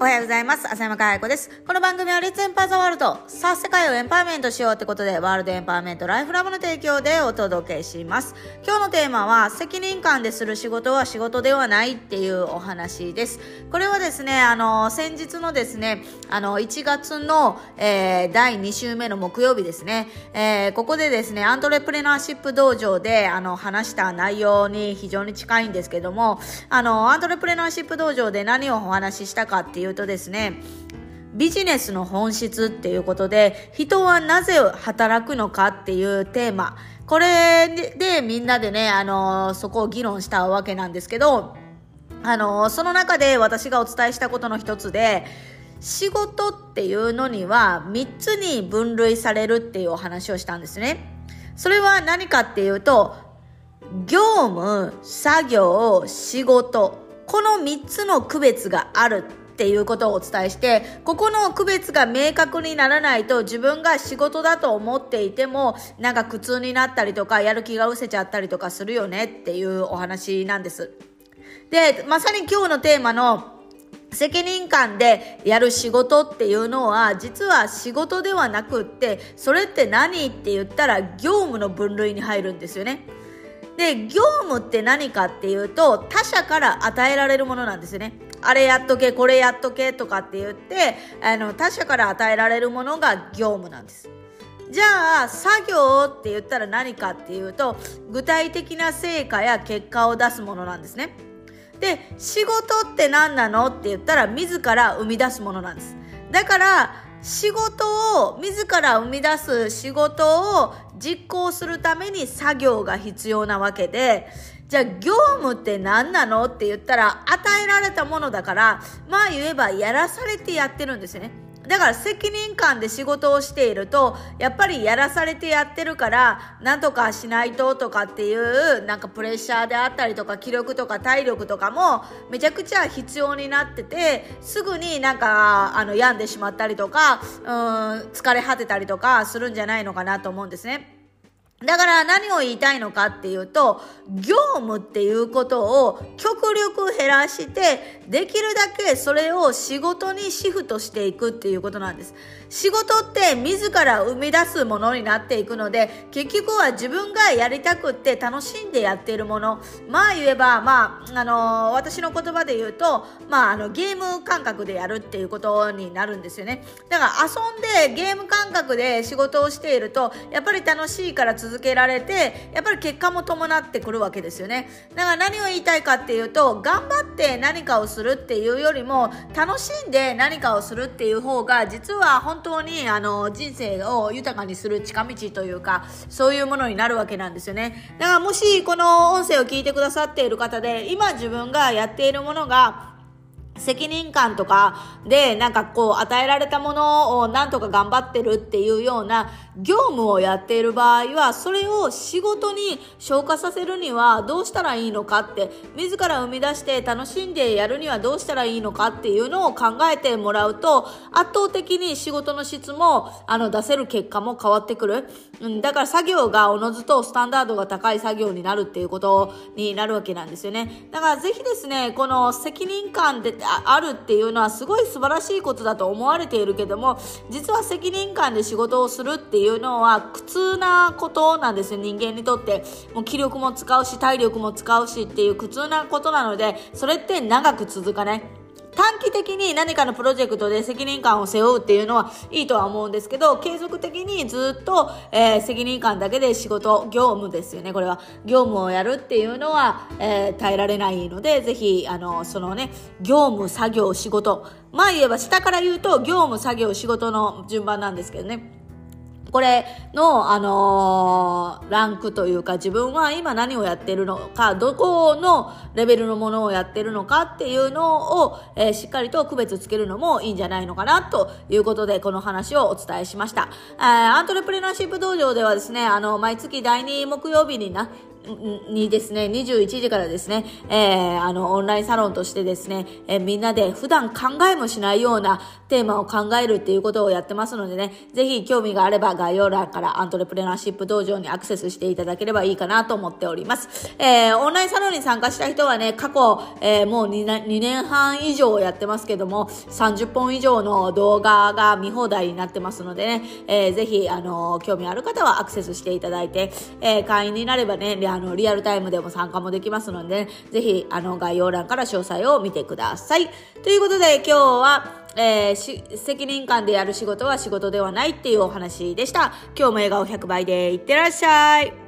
おはようございます。浅山かや子です。この番組はレッツエンパーザワールド。さあ、世界をエンパワーメントしようってことで、ワールドエンパワーメントライフラブの提供でお届けします。今日のテーマは、責任感でする仕事は仕事ではないっていうお話です。これはですね、あの、先日のですね、あの、1月の、えー、第2週目の木曜日ですね、えー、ここでですね、アントレプレナーシップ道場で、あの、話した内容に非常に近いんですけども、あの、アントレプレナーシップ道場で何をお話ししたかっていううとですね、ビジネスの本質っていうことで、人はなぜ働くのかっていうテーマ、これでみんなでね、あの、そこを議論したわけなんですけど、あの、その中で私がお伝えしたことの一つで、仕事っていうのには3つに分類されるっていうお話をしたんですね。それは何かっていうと、業務、作業、仕事、この3つの区別がある。っていうことをお伝えしてここの区別が明確にならないと自分が仕事だと思っていてもなんか苦痛になったりとかやる気が失せちゃったりとかするよねっていうお話なんです。でまさに今日のテーマの責任感でやる仕事っていうのは実は仕事ではなくってそれって何って言ったら業務の分類に入るんですよね。で業務って何かっていうと他者から与えられるものなんですよね。あれやっとけこれやっとけとかって言ってあの他者から与えられるものが業務なんです。じゃあ作業って言ったら何かっていうと具体的な成果や結果を出すものなんですね。で仕事って何なのって言ったら自ら生み出すものなんです。だから仕事を自ら生み出す仕事を実行するために作業が必要なわけでじゃあ業務って何なの？って言ったら与えられたものだからまあ言えばやらされてやってるんですよね。だから責任感で仕事をしているとやっぱりやらされてやってるからなんとかしないととかっていうなんかプレッシャーであったりとか気力とか体力とかもめちゃくちゃ必要になっててすぐになんかあの病んでしまったりとかうん疲れ果てたりとかするんじゃないのかなと思うんですね。だから何を言いたいのかっていうと、業務っていうことを極力減らして、できるだけそれを仕事にシフトしていくっていうことなんです。仕事って自ら生み出すものになっていくので、結局は自分がやりたくって楽しんでやっているもの。まあ言えば、まあ、あのー、私の言葉で言うと、まあ、あの、ゲーム感覚でやるっていうことになるんですよね。だから遊んでゲーム感覚で仕事をしていると、やっぱり楽しいから続続けられてやっぱり結果も伴ってくるわけですよね。だから何を言いたいかっていうと頑張って何かをするっていうよりも楽しんで何かをするっていう方が実は本当にあの人生を豊かにする近道というかそういうものになるわけなんですよね。だからもしこの音声を聞いてくださっている方で今自分がやっているものが責任感とかでなんかこう与えられたものをなんとか頑張ってるっていうような業務をやっている場合はそれを仕事に消化させるにはどうしたらいいのかって自ら生み出して楽しんでやるにはどうしたらいいのかっていうのを考えてもらうと圧倒的に仕事の質もあの出せる結果も変わってくる、うん、だから作業がおのずとスタンダードが高い作業になるっていうことになるわけなんですよね。だからぜひですねこの責任感であるっていうのはすごい素晴らしいことだと思われているけども実は責任感で仕事をするっていうのは苦痛なことなんですよ人間にとって。もう気力も使うし体力も使うしっていう苦痛なことなのでそれって長く続かない。短期的に何かのプロジェクトで責任感を背負うっていうのはいいとは思うんですけど、継続的にずっと、えー、責任感だけで仕事、業務ですよね、これは。業務をやるっていうのは、えー、耐えられないので、ぜひ、あの、そのね、業務、作業、仕事。まあ言えば下から言うと、業務、作業、仕事の順番なんですけどね。これの、あのー、ランクというか自分は今何をやってるのか、どこのレベルのものをやってるのかっていうのを、えー、しっかりと区別つけるのもいいんじゃないのかなということでこの話をお伝えしました。えー、アントレプレナーシップ道場ではですね、あの、毎月第2木曜日にな、にですね、21時からですね、えー、あの、オンラインサロンとしてですね、えー、みんなで普段考えもしないようなテーマを考えるっていうことをやってますのでね、ぜひ興味があれば概要欄からアントレプレナーシップ道場にアクセスしていただければいいかなと思っております。えー、オンラインサロンに参加した人はね、過去、えー、もう 2, 2年半以上やってますけども、30本以上の動画が見放題になってますのでね、えー、ぜひ、あの、興味ある方はアクセスしていただいて、えー、会員になればね、あの、リアルタイムでも参加もできますので、ね、ぜひ、あの、概要欄から詳細を見てください。ということで、今日は、えー、責任感でやる仕事は仕事ではないっていうお話でした。今日も笑顔100倍でいってらっしゃい。